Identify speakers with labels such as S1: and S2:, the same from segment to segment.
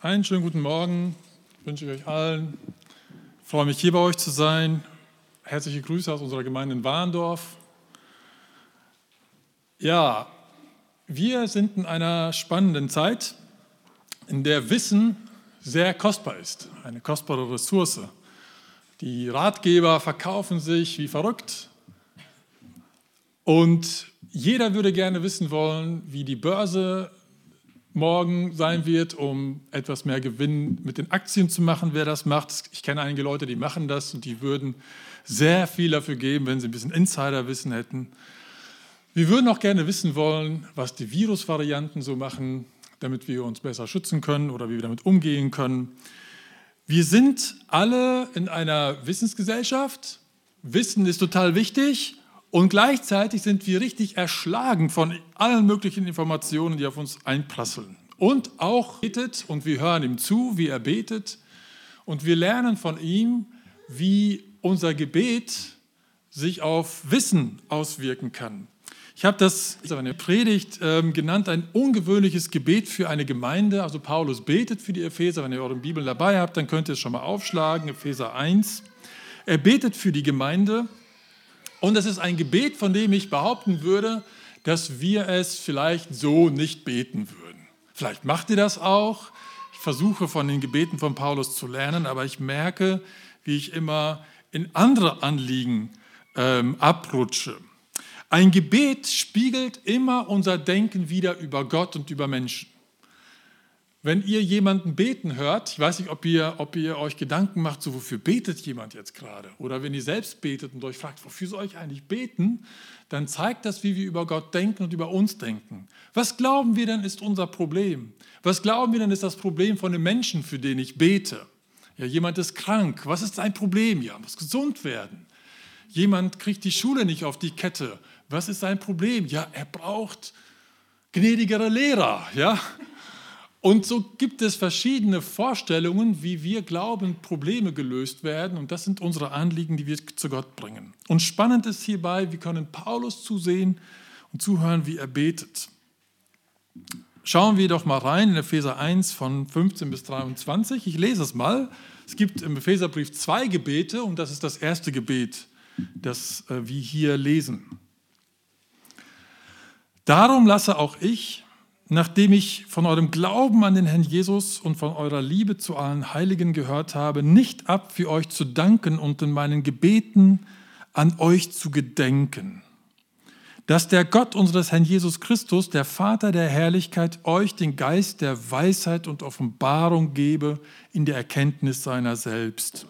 S1: Einen schönen guten Morgen wünsche ich euch allen. Ich freue mich, hier bei euch zu sein. Herzliche Grüße aus unserer Gemeinde in Warndorf. Ja, wir sind in einer spannenden Zeit, in der Wissen sehr kostbar ist, eine kostbare Ressource. Die Ratgeber verkaufen sich wie verrückt und jeder würde gerne wissen wollen, wie die Börse morgen sein wird, um etwas mehr Gewinn mit den Aktien zu machen, wer das macht. Ich kenne einige Leute, die machen das und die würden sehr viel dafür geben, wenn sie ein bisschen Insiderwissen hätten. Wir würden auch gerne wissen wollen, was die Virusvarianten so machen, damit wir uns besser schützen können oder wie wir damit umgehen können. Wir sind alle in einer Wissensgesellschaft. Wissen ist total wichtig und gleichzeitig sind wir richtig erschlagen von allen möglichen Informationen, die auf uns einprasseln. Und auch betet und wir hören ihm zu, wie er betet. Und wir lernen von ihm, wie unser Gebet sich auf Wissen auswirken kann. Ich habe das in der Predigt ähm, genannt, ein ungewöhnliches Gebet für eine Gemeinde. Also Paulus betet für die Epheser. Wenn ihr eure Bibel dabei habt, dann könnt ihr es schon mal aufschlagen, Epheser 1. Er betet für die Gemeinde und es ist ein Gebet, von dem ich behaupten würde, dass wir es vielleicht so nicht beten würden. Vielleicht macht ihr das auch. Ich versuche von den Gebeten von Paulus zu lernen, aber ich merke, wie ich immer in andere Anliegen ähm, abrutsche. Ein Gebet spiegelt immer unser Denken wieder über Gott und über Menschen. Wenn ihr jemanden beten hört, ich weiß nicht, ob ihr, ob ihr euch Gedanken macht, so wofür betet jemand jetzt gerade? Oder wenn ihr selbst betet und euch fragt, wofür soll ich eigentlich beten? Dann zeigt das, wie wir über Gott denken und über uns denken. Was glauben wir denn ist unser Problem? Was glauben wir denn ist das Problem von dem Menschen, für den ich bete? Ja, jemand ist krank. Was ist sein Problem? Ja, muss gesund werden. Jemand kriegt die Schule nicht auf die Kette. Was ist sein Problem? Ja, er braucht gnädigere Lehrer. Ja, und so gibt es verschiedene Vorstellungen, wie wir glauben, Probleme gelöst werden. Und das sind unsere Anliegen, die wir zu Gott bringen. Und spannend ist hierbei, wir können Paulus zusehen und zuhören, wie er betet. Schauen wir doch mal rein in Epheser 1 von 15 bis 23. Ich lese es mal. Es gibt im Epheserbrief zwei Gebete und das ist das erste Gebet, das äh, wir hier lesen. Darum lasse auch ich, nachdem ich von eurem Glauben an den Herrn Jesus und von eurer Liebe zu allen Heiligen gehört habe, nicht ab, für euch zu danken und in meinen Gebeten an euch zu gedenken, dass der Gott unseres Herrn Jesus Christus, der Vater der Herrlichkeit, euch den Geist der Weisheit und Offenbarung gebe in der Erkenntnis seiner selbst.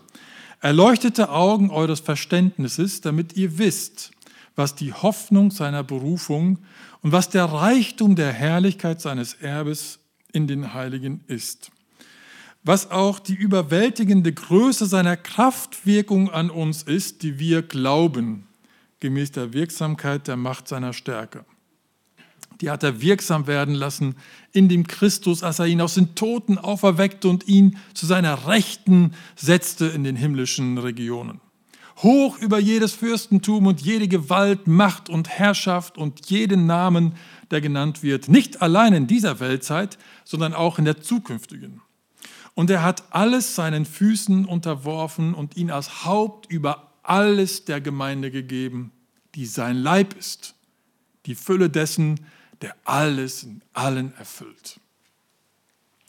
S1: Erleuchtete Augen eures Verständnisses, damit ihr wisst, was die Hoffnung seiner Berufung und was der Reichtum der Herrlichkeit seines Erbes in den Heiligen ist. Was auch die überwältigende Größe seiner Kraftwirkung an uns ist, die wir glauben, gemäß der Wirksamkeit der Macht seiner Stärke. Die hat er wirksam werden lassen in dem Christus, als er ihn aus den Toten auferweckte und ihn zu seiner Rechten setzte in den himmlischen Regionen hoch über jedes Fürstentum und jede Gewalt, Macht und Herrschaft und jeden Namen, der genannt wird, nicht allein in dieser Weltzeit, sondern auch in der zukünftigen. Und er hat alles seinen Füßen unterworfen und ihn als Haupt über alles der Gemeinde gegeben, die sein Leib ist, die Fülle dessen, der alles in allen erfüllt.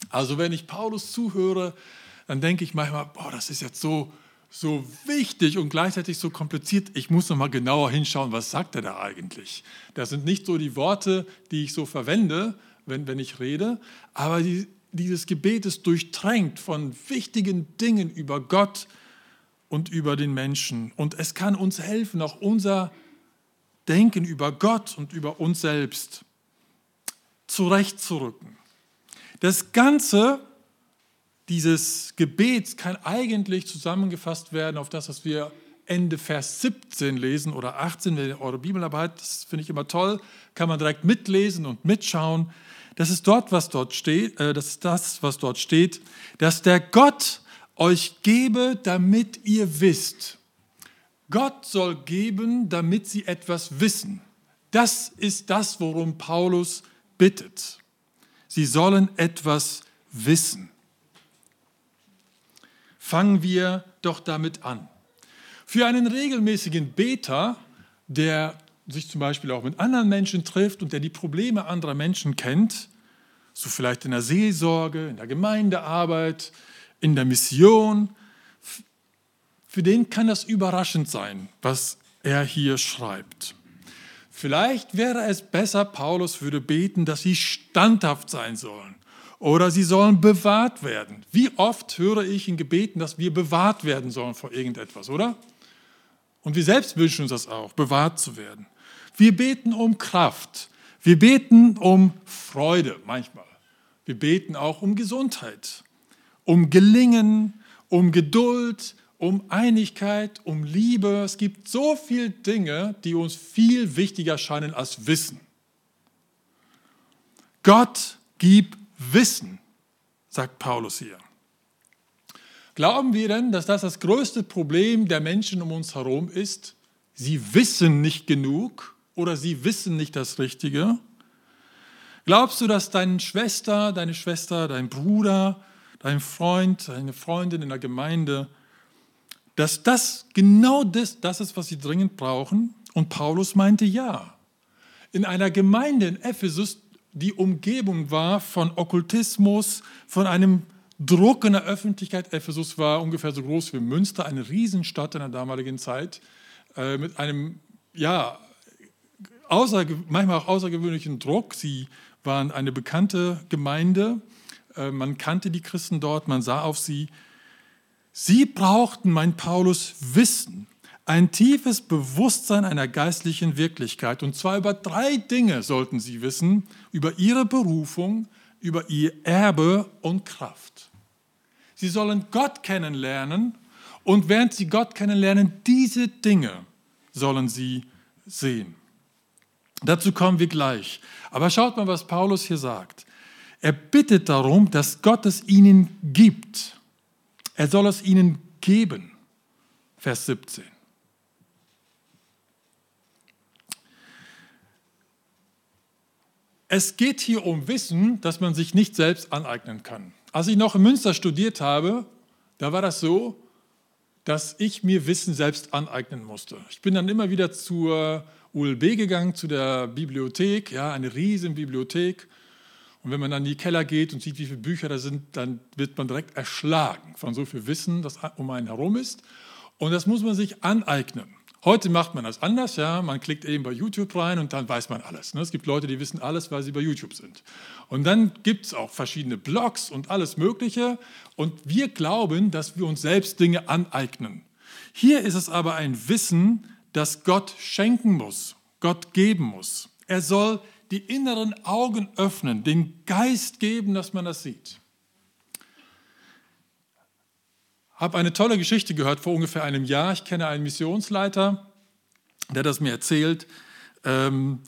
S1: Also wenn ich Paulus zuhöre, dann denke ich manchmal, boah, das ist jetzt so so wichtig und gleichzeitig so kompliziert. Ich muss noch mal genauer hinschauen, was sagt er da eigentlich? Das sind nicht so die Worte, die ich so verwende, wenn, wenn ich rede, aber die, dieses Gebet ist durchtränkt von wichtigen Dingen über Gott und über den Menschen. Und es kann uns helfen, auch unser Denken über Gott und über uns selbst zurechtzurücken. Das Ganze dieses Gebets kann eigentlich zusammengefasst werden auf das, was wir Ende Vers 17 lesen oder 18, wenn ihr eure Bibel dabei das finde ich immer toll, kann man direkt mitlesen und mitschauen. Das ist dort, was dort steht, äh, das ist das, was dort steht, dass der Gott euch gebe, damit ihr wisst. Gott soll geben, damit sie etwas wissen. Das ist das, worum Paulus bittet. Sie sollen etwas wissen. Fangen wir doch damit an. Für einen regelmäßigen Beter, der sich zum Beispiel auch mit anderen Menschen trifft und der die Probleme anderer Menschen kennt, so vielleicht in der Seelsorge, in der Gemeindearbeit, in der Mission, für den kann das überraschend sein, was er hier schreibt. Vielleicht wäre es besser, Paulus würde beten, dass sie standhaft sein sollen oder sie sollen bewahrt werden. Wie oft höre ich in Gebeten, dass wir bewahrt werden sollen vor irgendetwas, oder? Und wir selbst wünschen uns das auch, bewahrt zu werden. Wir beten um Kraft. Wir beten um Freude manchmal. Wir beten auch um Gesundheit, um Gelingen, um Geduld, um Einigkeit, um Liebe. Es gibt so viele Dinge, die uns viel wichtiger scheinen als Wissen. Gott gibt Wissen, sagt Paulus hier. Glauben wir denn, dass das das größte Problem der Menschen um uns herum ist? Sie wissen nicht genug oder sie wissen nicht das Richtige? Glaubst du, dass deine Schwester, deine Schwester, dein Bruder, dein Freund, deine Freundin in der Gemeinde dass das genau das, das ist, was sie dringend brauchen. Und Paulus meinte ja. In einer Gemeinde in Ephesus, die Umgebung war von Okkultismus, von einem Druck in der Öffentlichkeit. Ephesus war ungefähr so groß wie Münster, eine Riesenstadt in der damaligen Zeit, äh, mit einem, ja, manchmal auch außergewöhnlichen Druck. Sie waren eine bekannte Gemeinde, äh, man kannte die Christen dort, man sah auf sie Sie brauchten, mein Paulus, Wissen, ein tiefes Bewusstsein einer geistlichen Wirklichkeit. Und zwar über drei Dinge sollten sie wissen, über ihre Berufung, über ihr Erbe und Kraft. Sie sollen Gott kennenlernen und während sie Gott kennenlernen, diese Dinge sollen sie sehen. Dazu kommen wir gleich. Aber schaut mal, was Paulus hier sagt. Er bittet darum, dass Gott es ihnen gibt. Er soll es ihnen geben. Vers 17. Es geht hier um Wissen, das man sich nicht selbst aneignen kann. Als ich noch in Münster studiert habe, da war das so, dass ich mir Wissen selbst aneignen musste. Ich bin dann immer wieder zur ULB gegangen, zu der Bibliothek, ja, eine riesen Bibliothek. Und wenn man dann in die Keller geht und sieht, wie viele Bücher da sind, dann wird man direkt erschlagen von so viel Wissen, das um einen herum ist. Und das muss man sich aneignen. Heute macht man das anders, ja. Man klickt eben bei YouTube rein und dann weiß man alles. Ne? Es gibt Leute, die wissen alles, weil sie bei YouTube sind. Und dann gibt es auch verschiedene Blogs und alles Mögliche. Und wir glauben, dass wir uns selbst Dinge aneignen. Hier ist es aber ein Wissen, das Gott schenken muss, Gott geben muss. Er soll die inneren Augen öffnen, den Geist geben, dass man das sieht. Ich habe eine tolle Geschichte gehört vor ungefähr einem Jahr. Ich kenne einen Missionsleiter, der das mir erzählt. Ähm,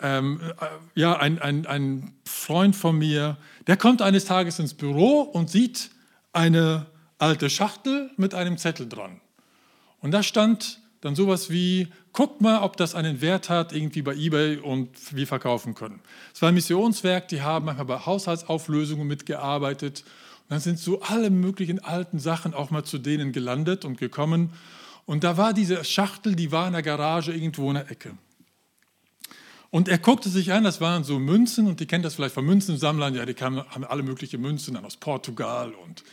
S1: ähm, äh, ja, ein, ein, ein Freund von mir, der kommt eines Tages ins Büro und sieht eine alte Schachtel mit einem Zettel dran. Und da stand dann sowas wie, guckt mal, ob das einen Wert hat, irgendwie bei eBay und wir verkaufen können. Es war ein Missionswerk, die haben manchmal bei Haushaltsauflösungen mitgearbeitet. Dann sind so alle möglichen alten Sachen auch mal zu denen gelandet und gekommen. Und da war diese Schachtel, die war in der Garage irgendwo in der Ecke. Und er guckte sich an, das waren so Münzen, und die kennt das vielleicht von Münzensammlern, ja, die haben alle möglichen Münzen aus Portugal und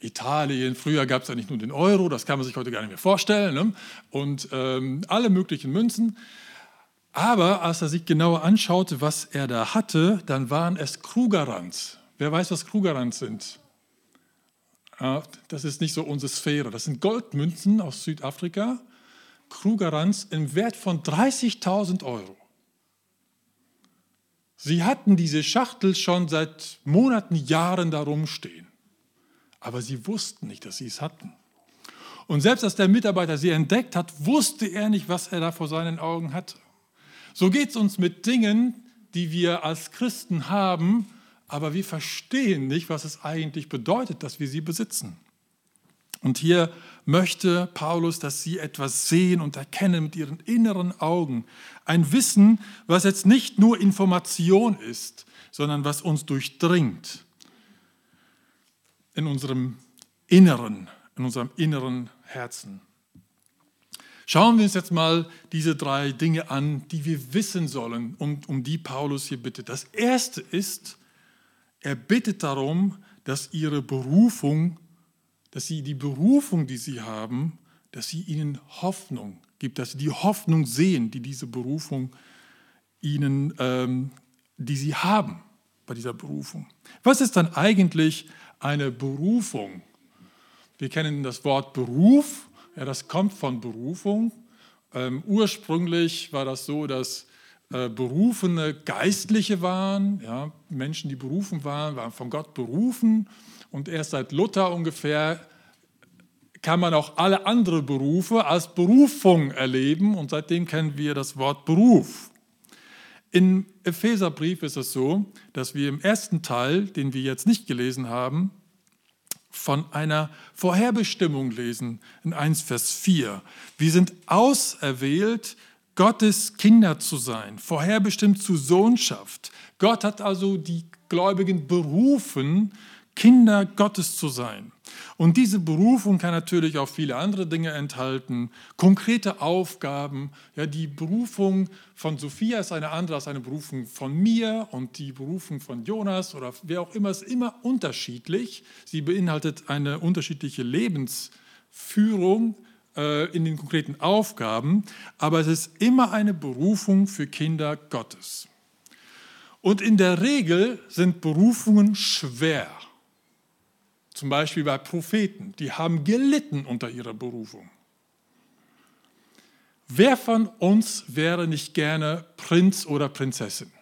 S1: Italien, früher gab es ja nicht nur den Euro, das kann man sich heute gar nicht mehr vorstellen, ne? und ähm, alle möglichen Münzen. Aber als er sich genauer anschaute, was er da hatte, dann waren es Krugerrands. Wer weiß, was Krugerrands sind? Das ist nicht so unsere Sphäre. Das sind Goldmünzen aus Südafrika. Krugerrands im Wert von 30.000 Euro. Sie hatten diese Schachtel schon seit Monaten, Jahren da rumstehen aber sie wussten nicht, dass sie es hatten. Und selbst als der Mitarbeiter sie entdeckt hat, wusste er nicht, was er da vor seinen Augen hatte. So geht es uns mit Dingen, die wir als Christen haben, aber wir verstehen nicht, was es eigentlich bedeutet, dass wir sie besitzen. Und hier möchte Paulus, dass sie etwas sehen und erkennen mit ihren inneren Augen. Ein Wissen, was jetzt nicht nur Information ist, sondern was uns durchdringt in unserem Inneren, in unserem inneren Herzen. Schauen wir uns jetzt mal diese drei Dinge an, die wir wissen sollen und um die Paulus hier bittet. Das erste ist, er bittet darum, dass ihre Berufung, dass sie die Berufung, die sie haben, dass sie ihnen Hoffnung gibt, dass sie die Hoffnung sehen, die diese Berufung ihnen, ähm, die sie haben bei dieser Berufung. Was ist dann eigentlich eine Berufung? Wir kennen das Wort Beruf ja, das kommt von Berufung. Ähm, ursprünglich war das so, dass berufene Geistliche waren, ja, Menschen, die berufen waren, waren von Gott berufen. Und erst seit Luther ungefähr kann man auch alle anderen Berufe als Berufung erleben. Und seitdem kennen wir das Wort Beruf. Im Epheserbrief ist es so, dass wir im ersten Teil, den wir jetzt nicht gelesen haben, von einer Vorherbestimmung lesen in 1 Vers 4. Wir sind auserwählt, Gottes Kinder zu sein, vorherbestimmt zu Sohnschaft. Gott hat also die Gläubigen berufen, Kinder Gottes zu sein. Und diese Berufung kann natürlich auch viele andere Dinge enthalten, konkrete Aufgaben. Ja, die Berufung von Sophia ist eine andere als eine Berufung von mir und die Berufung von Jonas oder wer auch immer ist immer unterschiedlich. Sie beinhaltet eine unterschiedliche Lebensführung in den konkreten Aufgaben, aber es ist immer eine Berufung für Kinder Gottes. Und in der Regel sind Berufungen schwer. Zum Beispiel bei Propheten, die haben gelitten unter ihrer Berufung. Wer von uns wäre nicht gerne Prinz oder Prinzessin?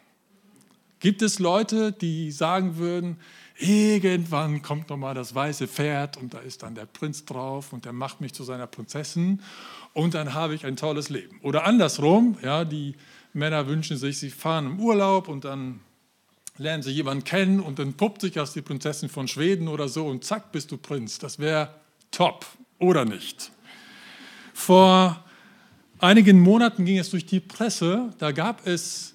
S1: Gibt es Leute, die sagen würden, irgendwann kommt nochmal das weiße Pferd und da ist dann der Prinz drauf und der macht mich zu seiner Prinzessin und dann habe ich ein tolles Leben. Oder andersrum, ja, die Männer wünschen sich, sie fahren im Urlaub und dann lernen sie jemanden kennen und dann puppt sich als die Prinzessin von Schweden oder so und zack, bist du Prinz. Das wäre top, oder nicht? Vor einigen Monaten ging es durch die Presse, da gab es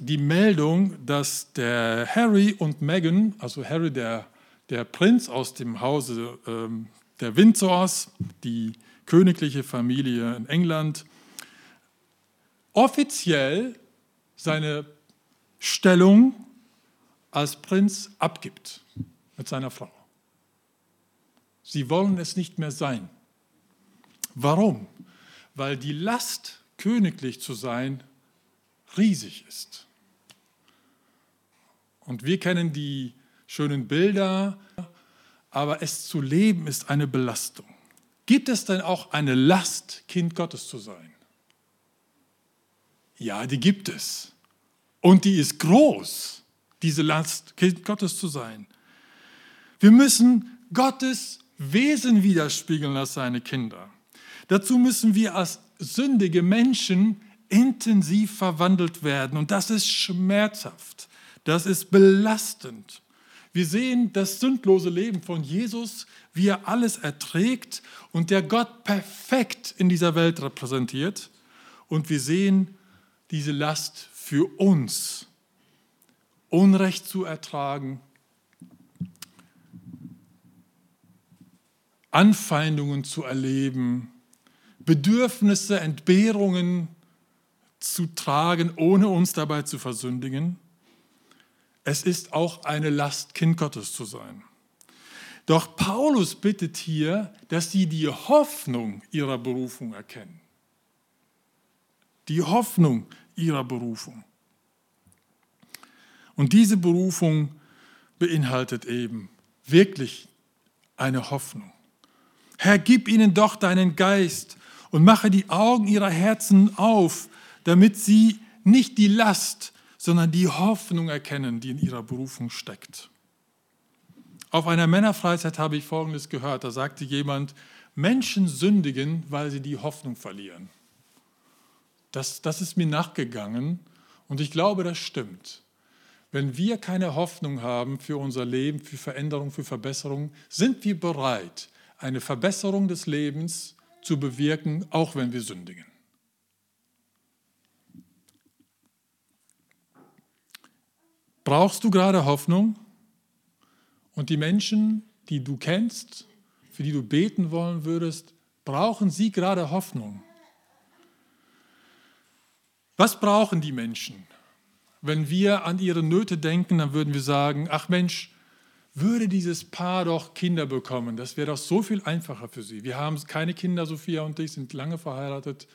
S1: die Meldung, dass der Harry und Meghan, also Harry, der, der Prinz aus dem Hause ähm, der Windsors, die königliche Familie in England, offiziell seine Stellung als Prinz abgibt mit seiner Frau. Sie wollen es nicht mehr sein. Warum? Weil die Last, königlich zu sein, riesig ist. Und wir kennen die schönen Bilder, aber es zu leben ist eine Belastung. Gibt es denn auch eine Last, Kind Gottes zu sein? Ja, die gibt es. Und die ist groß, diese Last, Kind Gottes zu sein. Wir müssen Gottes Wesen widerspiegeln als seine Kinder. Dazu müssen wir als sündige Menschen intensiv verwandelt werden. Und das ist schmerzhaft. Das ist belastend. Wir sehen das sündlose Leben von Jesus, wie er alles erträgt und der Gott perfekt in dieser Welt repräsentiert. Und wir sehen diese Last für uns Unrecht zu ertragen, Anfeindungen zu erleben, Bedürfnisse, Entbehrungen zu tragen, ohne uns dabei zu versündigen. Es ist auch eine Last, Kind Gottes zu sein. Doch Paulus bittet hier, dass sie die Hoffnung ihrer Berufung erkennen. Die Hoffnung ihrer Berufung. Und diese Berufung beinhaltet eben wirklich eine Hoffnung. Herr, gib ihnen doch deinen Geist und mache die Augen ihrer Herzen auf, damit sie nicht die Last, sondern die Hoffnung erkennen, die in ihrer Berufung steckt. Auf einer Männerfreizeit habe ich Folgendes gehört. Da sagte jemand, Menschen sündigen, weil sie die Hoffnung verlieren. Das, das ist mir nachgegangen und ich glaube, das stimmt. Wenn wir keine Hoffnung haben für unser Leben, für Veränderung, für Verbesserung, sind wir bereit, eine Verbesserung des Lebens zu bewirken, auch wenn wir sündigen. Brauchst du gerade Hoffnung? Und die Menschen, die du kennst, für die du beten wollen würdest, brauchen sie gerade Hoffnung? Was brauchen die Menschen? Wenn wir an ihre Nöte denken, dann würden wir sagen, ach Mensch, würde dieses Paar doch Kinder bekommen, das wäre doch so viel einfacher für sie. Wir haben keine Kinder, Sophia und ich sind lange verheiratet.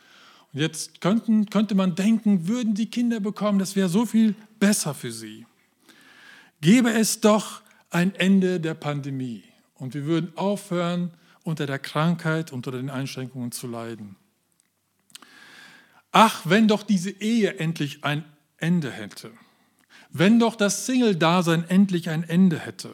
S1: Und jetzt könnten, könnte man denken, würden die Kinder bekommen, das wäre so viel besser für sie. Gäbe es doch ein Ende der Pandemie und wir würden aufhören, unter der Krankheit, unter den Einschränkungen zu leiden. Ach, wenn doch diese Ehe endlich ein Ende hätte. Wenn doch das Single-Dasein endlich ein Ende hätte.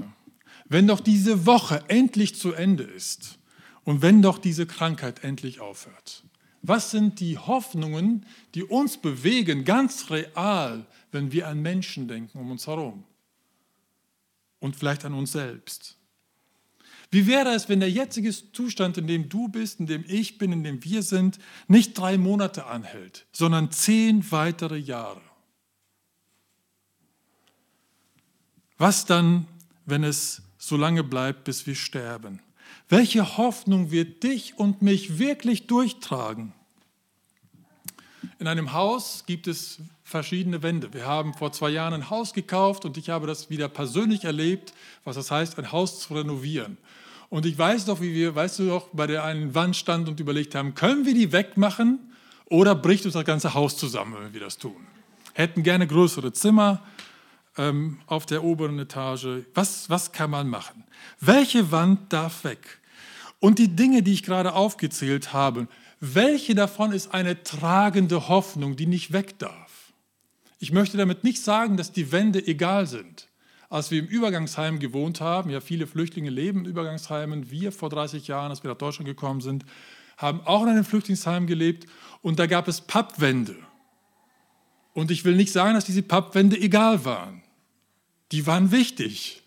S1: Wenn doch diese Woche endlich zu Ende ist. Und wenn doch diese Krankheit endlich aufhört. Was sind die Hoffnungen, die uns bewegen, ganz real, wenn wir an Menschen denken um uns herum? Und vielleicht an uns selbst. Wie wäre es, wenn der jetzige Zustand, in dem du bist, in dem ich bin, in dem wir sind, nicht drei Monate anhält, sondern zehn weitere Jahre? Was dann, wenn es so lange bleibt, bis wir sterben? Welche Hoffnung wird dich und mich wirklich durchtragen? In einem Haus gibt es verschiedene Wände. Wir haben vor zwei Jahren ein Haus gekauft und ich habe das wieder persönlich erlebt, was das heißt, ein Haus zu renovieren. Und ich weiß doch, wie wir, weißt du doch, bei der einen Wand standen und überlegt haben, können wir die wegmachen oder bricht uns das ganze Haus zusammen, wenn wir das tun? Hätten gerne größere Zimmer ähm, auf der oberen Etage. Was, was kann man machen? Welche Wand darf weg? Und die Dinge, die ich gerade aufgezählt habe, welche davon ist eine tragende Hoffnung, die nicht weg darf? Ich möchte damit nicht sagen, dass die Wände egal sind als wir im Übergangsheim gewohnt haben, ja viele Flüchtlinge leben in Übergangsheimen, wir vor 30 Jahren, als wir nach Deutschland gekommen sind, haben auch in einem Flüchtlingsheim gelebt und da gab es Pappwände. Und ich will nicht sagen, dass diese Pappwände egal waren. Die waren wichtig.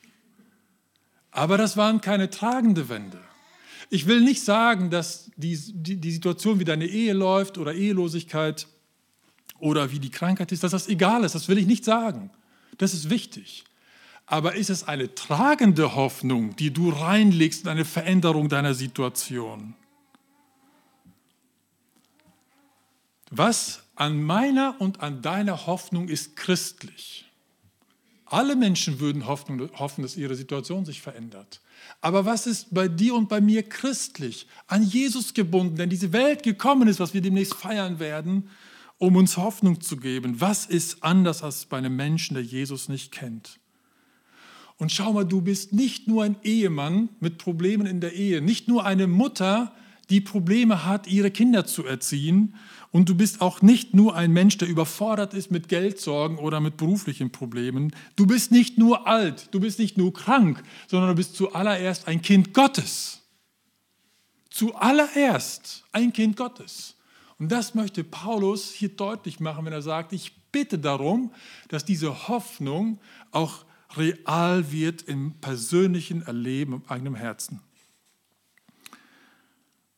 S1: Aber das waren keine tragende Wände. Ich will nicht sagen, dass die, die, die Situation, wie deine Ehe läuft oder Ehelosigkeit oder wie die Krankheit ist, dass das egal ist. Das will ich nicht sagen. Das ist wichtig. Aber ist es eine tragende Hoffnung, die du reinlegst in eine Veränderung deiner Situation? Was an meiner und an deiner Hoffnung ist christlich? Alle Menschen würden hoffen, hoffen, dass ihre Situation sich verändert. Aber was ist bei dir und bei mir christlich? An Jesus gebunden, denn diese Welt gekommen ist, was wir demnächst feiern werden, um uns Hoffnung zu geben. Was ist anders als bei einem Menschen, der Jesus nicht kennt? Und schau mal, du bist nicht nur ein Ehemann mit Problemen in der Ehe, nicht nur eine Mutter, die Probleme hat, ihre Kinder zu erziehen. Und du bist auch nicht nur ein Mensch, der überfordert ist mit Geldsorgen oder mit beruflichen Problemen. Du bist nicht nur alt, du bist nicht nur krank, sondern du bist zuallererst ein Kind Gottes. Zuallererst ein Kind Gottes. Und das möchte Paulus hier deutlich machen, wenn er sagt, ich bitte darum, dass diese Hoffnung auch real wird im persönlichen Erleben im eigenen Herzen.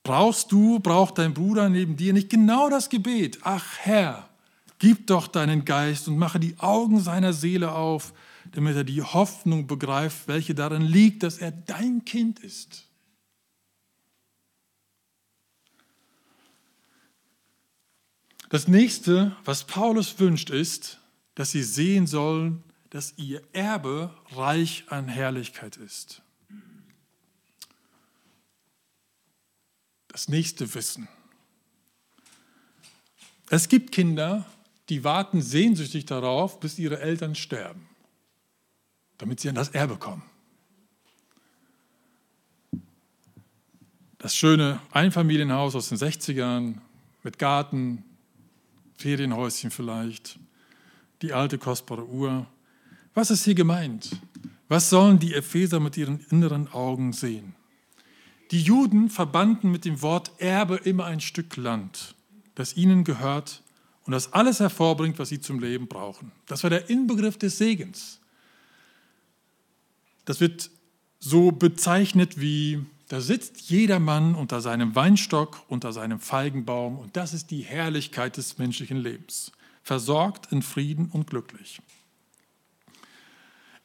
S1: Brauchst du, braucht dein Bruder neben dir nicht genau das Gebet? Ach Herr, gib doch deinen Geist und mache die Augen seiner Seele auf, damit er die Hoffnung begreift, welche darin liegt, dass er dein Kind ist. Das nächste, was Paulus wünscht, ist, dass sie sehen sollen, dass ihr Erbe reich an Herrlichkeit ist. Das nächste Wissen. Es gibt Kinder, die warten sehnsüchtig darauf, bis ihre Eltern sterben, damit sie an das Erbe kommen. Das schöne Einfamilienhaus aus den 60ern mit Garten, Ferienhäuschen vielleicht, die alte kostbare Uhr, was ist hier gemeint? Was sollen die Epheser mit ihren inneren Augen sehen? Die Juden verbanden mit dem Wort Erbe immer ein Stück Land, das ihnen gehört und das alles hervorbringt, was sie zum Leben brauchen. Das war der Inbegriff des Segens. Das wird so bezeichnet wie, da sitzt jeder Mann unter seinem Weinstock, unter seinem Feigenbaum und das ist die Herrlichkeit des menschlichen Lebens. Versorgt in Frieden und glücklich.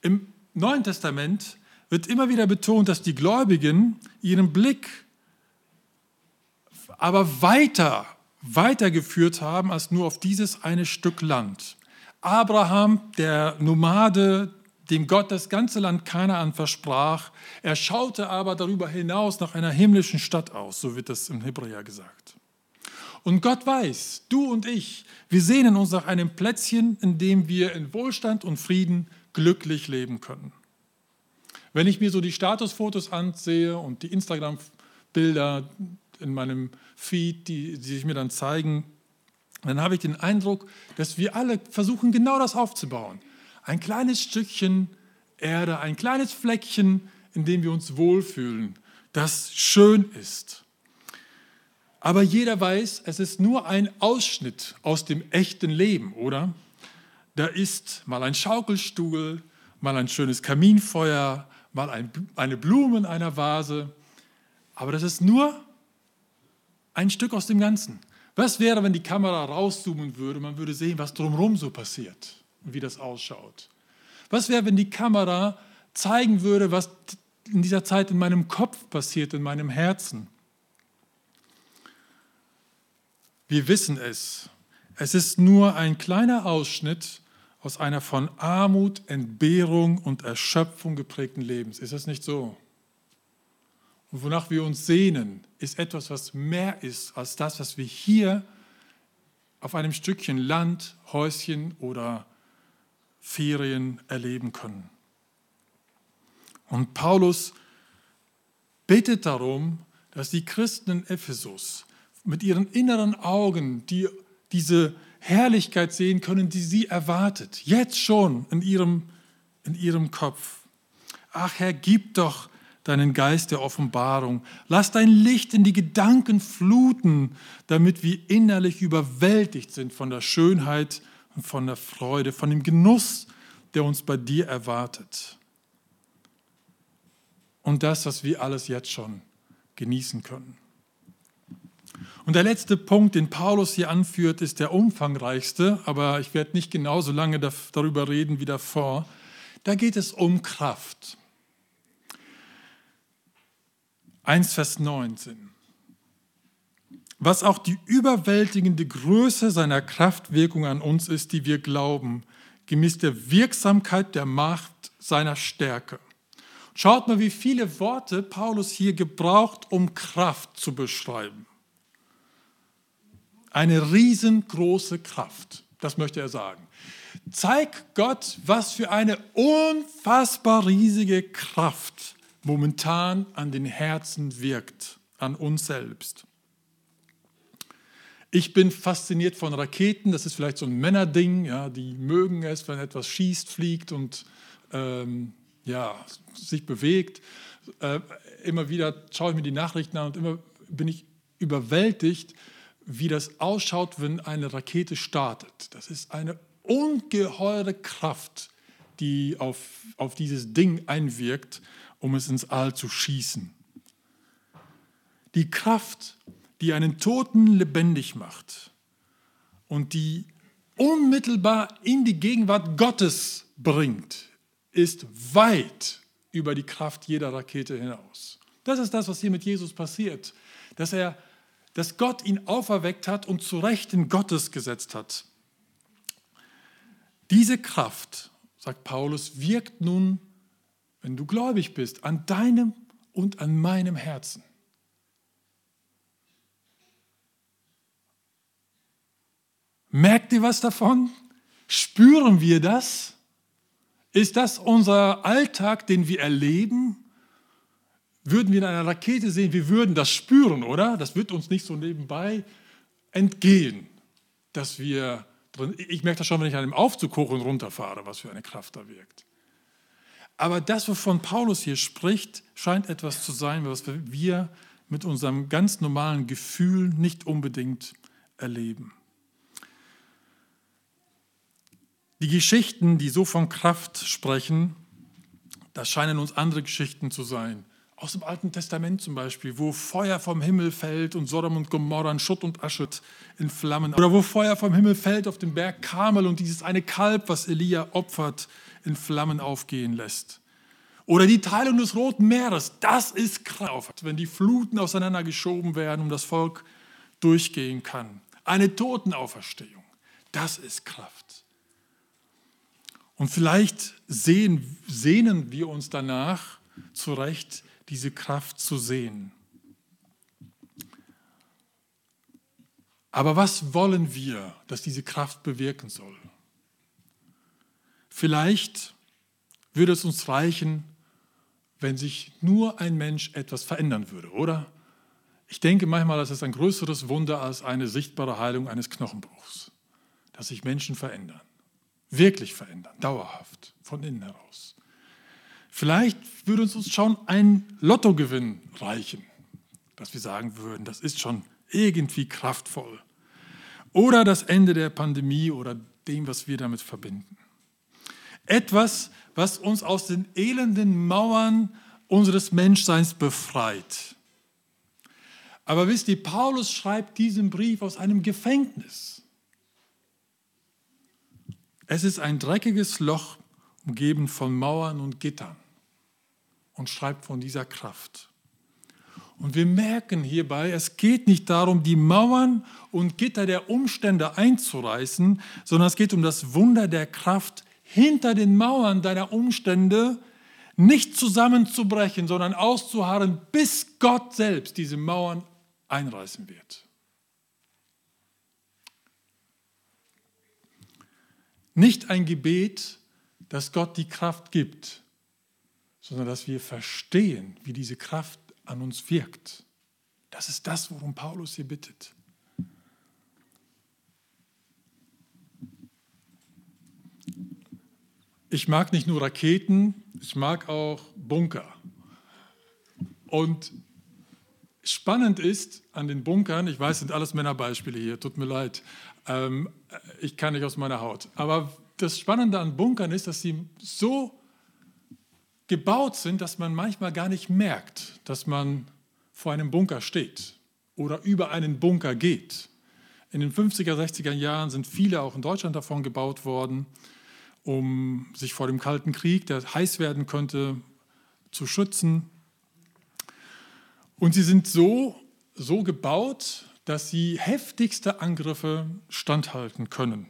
S1: Im Neuen Testament wird immer wieder betont, dass die Gläubigen ihren Blick aber weiter, weitergeführt haben als nur auf dieses eine Stück Land. Abraham, der Nomade, dem Gott das ganze Land Kanaan versprach, er schaute aber darüber hinaus nach einer himmlischen Stadt aus, so wird es im Hebräer gesagt. Und Gott weiß, du und ich, wir sehnen uns nach einem Plätzchen, in dem wir in Wohlstand und Frieden glücklich leben können. Wenn ich mir so die Statusfotos ansehe und die Instagram-Bilder in meinem Feed, die, die sich mir dann zeigen, dann habe ich den Eindruck, dass wir alle versuchen, genau das aufzubauen. Ein kleines Stückchen Erde, ein kleines Fleckchen, in dem wir uns wohlfühlen, das schön ist. Aber jeder weiß, es ist nur ein Ausschnitt aus dem echten Leben, oder? Da ist mal ein Schaukelstuhl, mal ein schönes Kaminfeuer, mal ein, eine Blume in einer Vase. Aber das ist nur ein Stück aus dem Ganzen. Was wäre, wenn die Kamera rauszoomen würde, man würde sehen, was drumherum so passiert und wie das ausschaut? Was wäre, wenn die Kamera zeigen würde, was in dieser Zeit in meinem Kopf passiert, in meinem Herzen? Wir wissen es. Es ist nur ein kleiner Ausschnitt aus einer von Armut, Entbehrung und Erschöpfung geprägten Lebens. Ist das nicht so? Und wonach wir uns sehnen, ist etwas, was mehr ist als das, was wir hier auf einem Stückchen Land, Häuschen oder Ferien erleben können. Und Paulus bittet darum, dass die Christen in Ephesus mit ihren inneren Augen die, diese Herrlichkeit sehen können, die sie erwartet, jetzt schon in ihrem, in ihrem Kopf. Ach Herr, gib doch deinen Geist der Offenbarung. Lass dein Licht in die Gedanken fluten, damit wir innerlich überwältigt sind von der Schönheit und von der Freude, von dem Genuss, der uns bei dir erwartet. Und das, was wir alles jetzt schon genießen können. Und der letzte Punkt, den Paulus hier anführt, ist der umfangreichste, aber ich werde nicht genauso lange darüber reden wie davor. Da geht es um Kraft. 1, Vers 19. Was auch die überwältigende Größe seiner Kraftwirkung an uns ist, die wir glauben, gemäß der Wirksamkeit der Macht seiner Stärke. Schaut mal, wie viele Worte Paulus hier gebraucht, um Kraft zu beschreiben. Eine riesengroße Kraft, das möchte er sagen. Zeig Gott, was für eine unfassbar riesige Kraft momentan an den Herzen wirkt, an uns selbst. Ich bin fasziniert von Raketen, das ist vielleicht so ein Männerding, ja, die mögen es, wenn etwas schießt, fliegt und ähm, ja, sich bewegt. Äh, immer wieder schaue ich mir die Nachrichten an und immer bin ich überwältigt, wie das ausschaut, wenn eine Rakete startet. Das ist eine ungeheure Kraft, die auf, auf dieses Ding einwirkt um es ins All zu schießen. Die Kraft, die einen Toten lebendig macht und die unmittelbar in die Gegenwart Gottes bringt, ist weit über die Kraft jeder Rakete hinaus. Das ist das, was hier mit Jesus passiert, dass er dass Gott ihn auferweckt hat und zu Rechten Gottes gesetzt hat. Diese Kraft, sagt Paulus, wirkt nun wenn du gläubig bist, an deinem und an meinem Herzen. Merkt ihr was davon? Spüren wir das? Ist das unser Alltag, den wir erleben? Würden wir in einer Rakete sehen, wir würden das spüren, oder? Das wird uns nicht so nebenbei entgehen, dass wir drin. Ich merke das schon, wenn ich an einem Aufzug hoch und runter fahre, was für eine Kraft da wirkt. Aber das, wovon Paulus hier spricht, scheint etwas zu sein, was wir mit unserem ganz normalen Gefühl nicht unbedingt erleben. Die Geschichten, die so von Kraft sprechen, das scheinen uns andere Geschichten zu sein. Aus dem Alten Testament zum Beispiel, wo Feuer vom Himmel fällt und Sodom und Gomorra Schutt und Asche in Flammen. Oder wo Feuer vom Himmel fällt auf den Berg Karmel und dieses eine Kalb, was Elia opfert, in Flammen aufgehen lässt. Oder die Teilung des Roten Meeres, das ist Kraft, wenn die Fluten auseinandergeschoben werden und das Volk durchgehen kann. Eine Totenauferstehung, das ist Kraft. Und vielleicht sehen, sehnen wir uns danach zu Recht, diese Kraft zu sehen. Aber was wollen wir, dass diese Kraft bewirken soll? Vielleicht würde es uns reichen, wenn sich nur ein Mensch etwas verändern würde, oder? Ich denke manchmal, das ist ein größeres Wunder als eine sichtbare Heilung eines Knochenbruchs, dass sich Menschen verändern, wirklich verändern, dauerhaft, von innen heraus. Vielleicht würde uns schon ein Lottogewinn reichen, dass wir sagen würden, das ist schon irgendwie kraftvoll. Oder das Ende der Pandemie oder dem, was wir damit verbinden. Etwas, was uns aus den elenden Mauern unseres Menschseins befreit. Aber wisst ihr, Paulus schreibt diesen Brief aus einem Gefängnis. Es ist ein dreckiges Loch, umgeben von Mauern und Gittern und schreibt von dieser Kraft. Und wir merken hierbei, es geht nicht darum, die Mauern und Gitter der Umstände einzureißen, sondern es geht um das Wunder der Kraft hinter den Mauern deiner Umstände nicht zusammenzubrechen, sondern auszuharren, bis Gott selbst diese Mauern einreißen wird. Nicht ein Gebet, dass Gott die Kraft gibt, sondern dass wir verstehen, wie diese Kraft an uns wirkt. Das ist das, worum Paulus hier bittet. Ich mag nicht nur Raketen, ich mag auch Bunker. Und spannend ist an den Bunkern, ich weiß, sind alles Männerbeispiele hier, tut mir leid, ähm, ich kann nicht aus meiner Haut. Aber das Spannende an Bunkern ist, dass sie so gebaut sind, dass man manchmal gar nicht merkt, dass man vor einem Bunker steht oder über einen Bunker geht. In den 50er, 60er Jahren sind viele auch in Deutschland davon gebaut worden, um sich vor dem Kalten Krieg, der heiß werden könnte, zu schützen. Und sie sind so, so gebaut, dass sie heftigste Angriffe standhalten können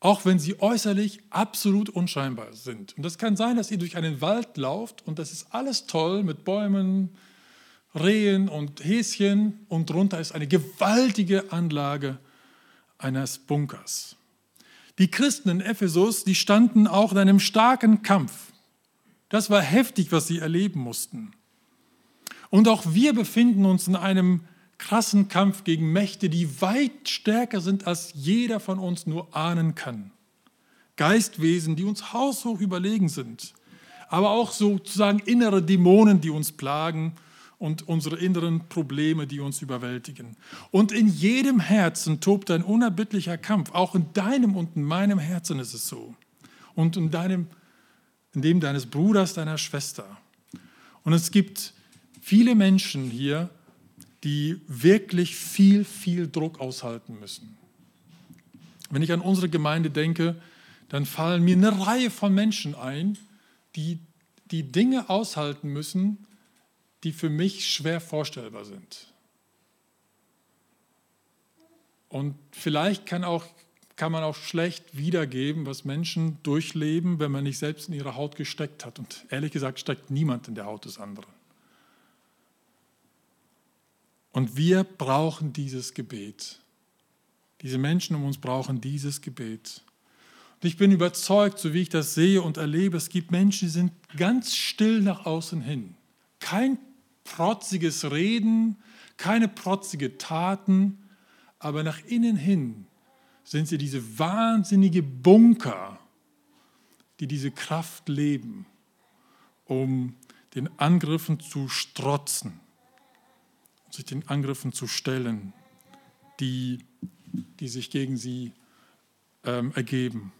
S1: auch wenn sie äußerlich absolut unscheinbar sind. Und das kann sein, dass ihr durch einen Wald lauft und das ist alles toll mit Bäumen, Rehen und Häschen und drunter ist eine gewaltige Anlage eines Bunkers. Die Christen in Ephesus, die standen auch in einem starken Kampf. Das war heftig, was sie erleben mussten. Und auch wir befinden uns in einem krassen Kampf gegen Mächte, die weit stärker sind, als jeder von uns nur ahnen kann. Geistwesen, die uns haushoch überlegen sind, aber auch sozusagen innere Dämonen, die uns plagen und unsere inneren Probleme, die uns überwältigen. Und in jedem Herzen tobt ein unerbittlicher Kampf. Auch in deinem und in meinem Herzen ist es so. Und in, deinem, in dem deines Bruders, deiner Schwester. Und es gibt viele Menschen hier, die wirklich viel, viel Druck aushalten müssen. Wenn ich an unsere Gemeinde denke, dann fallen mir eine Reihe von Menschen ein, die die Dinge aushalten müssen, die für mich schwer vorstellbar sind. Und vielleicht kann, auch, kann man auch schlecht wiedergeben, was Menschen durchleben, wenn man nicht selbst in ihre Haut gesteckt hat. Und ehrlich gesagt steckt niemand in der Haut des anderen. Und wir brauchen dieses Gebet. Diese Menschen um uns brauchen dieses Gebet. Und ich bin überzeugt, so wie ich das sehe und erlebe, es gibt Menschen, die sind ganz still nach außen hin. Kein protziges Reden, keine protzige Taten, aber nach innen hin sind sie diese wahnsinnige Bunker, die diese Kraft leben, um den Angriffen zu strotzen sich den Angriffen zu stellen, die, die sich gegen sie ähm, ergeben.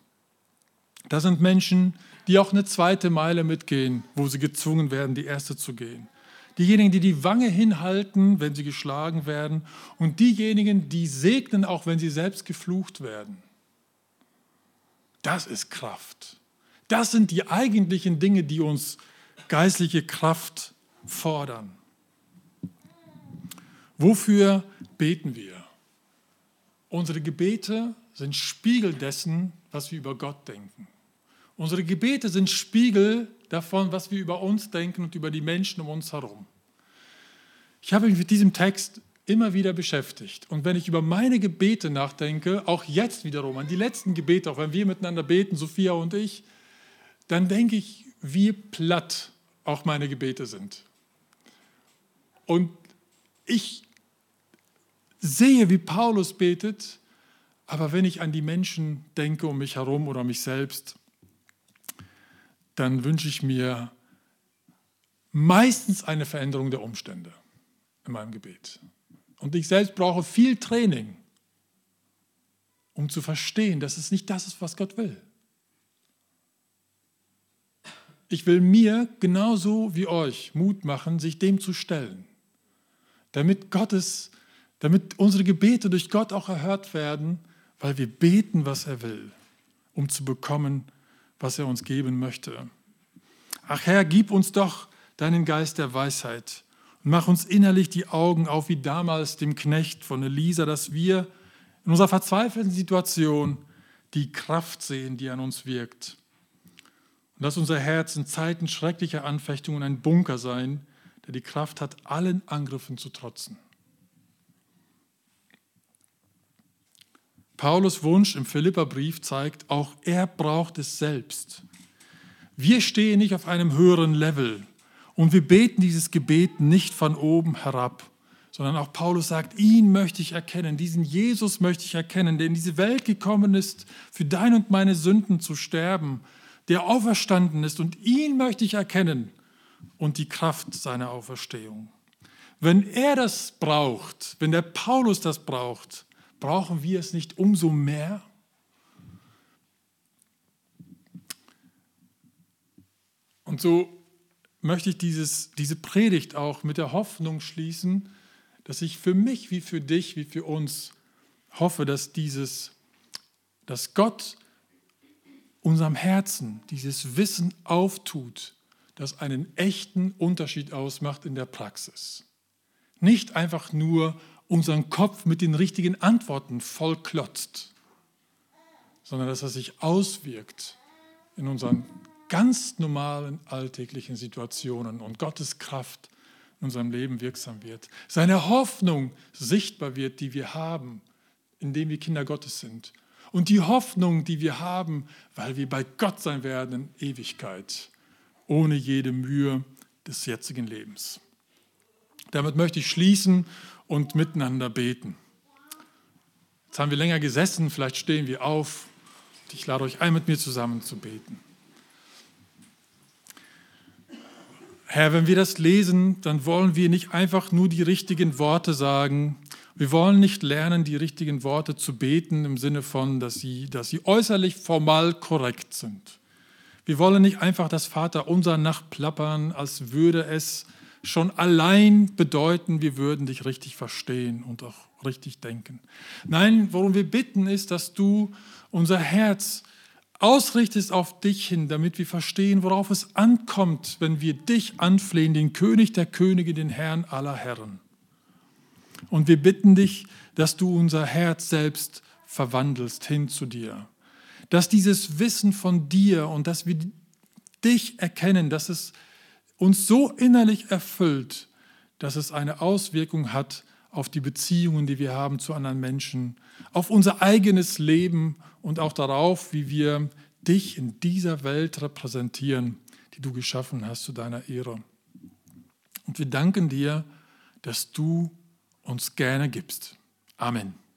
S1: Da sind Menschen, die auch eine zweite Meile mitgehen, wo sie gezwungen werden, die erste zu gehen. Diejenigen, die die Wange hinhalten, wenn sie geschlagen werden, und diejenigen, die segnen, auch wenn sie selbst geflucht werden. Das ist Kraft. Das sind die eigentlichen Dinge, die uns geistliche Kraft fordern. Wofür beten wir? Unsere Gebete sind Spiegel dessen, was wir über Gott denken. Unsere Gebete sind Spiegel davon, was wir über uns denken und über die Menschen um uns herum. Ich habe mich mit diesem Text immer wieder beschäftigt. Und wenn ich über meine Gebete nachdenke, auch jetzt wiederum an die letzten Gebete, auch wenn wir miteinander beten, Sophia und ich, dann denke ich, wie platt auch meine Gebete sind. Und ich sehe, wie Paulus betet, aber wenn ich an die Menschen denke um mich herum oder mich selbst, dann wünsche ich mir meistens eine Veränderung der Umstände in meinem Gebet. Und ich selbst brauche viel Training, um zu verstehen, dass es nicht das ist, was Gott will. Ich will mir genauso wie euch Mut machen, sich dem zu stellen, damit Gottes, damit unsere Gebete durch Gott auch erhört werden, weil wir beten, was er will, um zu bekommen, was er uns geben möchte. Ach Herr, gib uns doch deinen Geist der Weisheit und mach uns innerlich die Augen auf, wie damals dem Knecht von Elisa, dass wir in unserer verzweifelten Situation die Kraft sehen, die an uns wirkt. Und lass unser Herz in Zeiten schrecklicher Anfechtungen ein Bunker sein, der die Kraft hat, allen Angriffen zu trotzen. Paulus Wunsch im Philipperbrief zeigt, auch er braucht es selbst. Wir stehen nicht auf einem höheren Level und wir beten dieses Gebet nicht von oben herab, sondern auch Paulus sagt, ihn möchte ich erkennen, diesen Jesus möchte ich erkennen, der in diese Welt gekommen ist, für dein und meine Sünden zu sterben, der auferstanden ist und ihn möchte ich erkennen und die Kraft seiner Auferstehung. Wenn er das braucht, wenn der Paulus das braucht, brauchen wir es nicht umso mehr? Und so möchte ich dieses, diese Predigt auch mit der Hoffnung schließen, dass ich für mich wie für dich, wie für uns hoffe, dass dieses, dass Gott unserem Herzen dieses Wissen auftut, das einen echten Unterschied ausmacht in der Praxis. Nicht einfach nur unseren Kopf mit den richtigen Antworten vollklotzt, sondern dass er sich auswirkt in unseren ganz normalen alltäglichen Situationen und Gottes Kraft in unserem Leben wirksam wird. Seine Hoffnung sichtbar wird, die wir haben, indem wir Kinder Gottes sind. Und die Hoffnung, die wir haben, weil wir bei Gott sein werden in Ewigkeit, ohne jede Mühe des jetzigen Lebens. Damit möchte ich schließen und miteinander beten. Jetzt haben wir länger gesessen, vielleicht stehen wir auf. Ich lade euch ein, mit mir zusammen zu beten. Herr, wenn wir das lesen, dann wollen wir nicht einfach nur die richtigen Worte sagen. Wir wollen nicht lernen, die richtigen Worte zu beten im Sinne von, dass sie, dass sie äußerlich formal korrekt sind. Wir wollen nicht einfach das Vaterunser nachplappern, als würde es schon allein bedeuten, wir würden dich richtig verstehen und auch richtig denken. Nein, worum wir bitten ist, dass du unser Herz ausrichtest auf dich hin, damit wir verstehen, worauf es ankommt, wenn wir dich anflehen, den König der Könige, den Herrn aller Herren. Und wir bitten dich, dass du unser Herz selbst verwandelst hin zu dir. Dass dieses Wissen von dir und dass wir dich erkennen, dass es uns so innerlich erfüllt, dass es eine Auswirkung hat auf die Beziehungen, die wir haben zu anderen Menschen, auf unser eigenes Leben und auch darauf, wie wir dich in dieser Welt repräsentieren, die du geschaffen hast zu deiner Ehre. Und wir danken dir, dass du uns gerne gibst. Amen.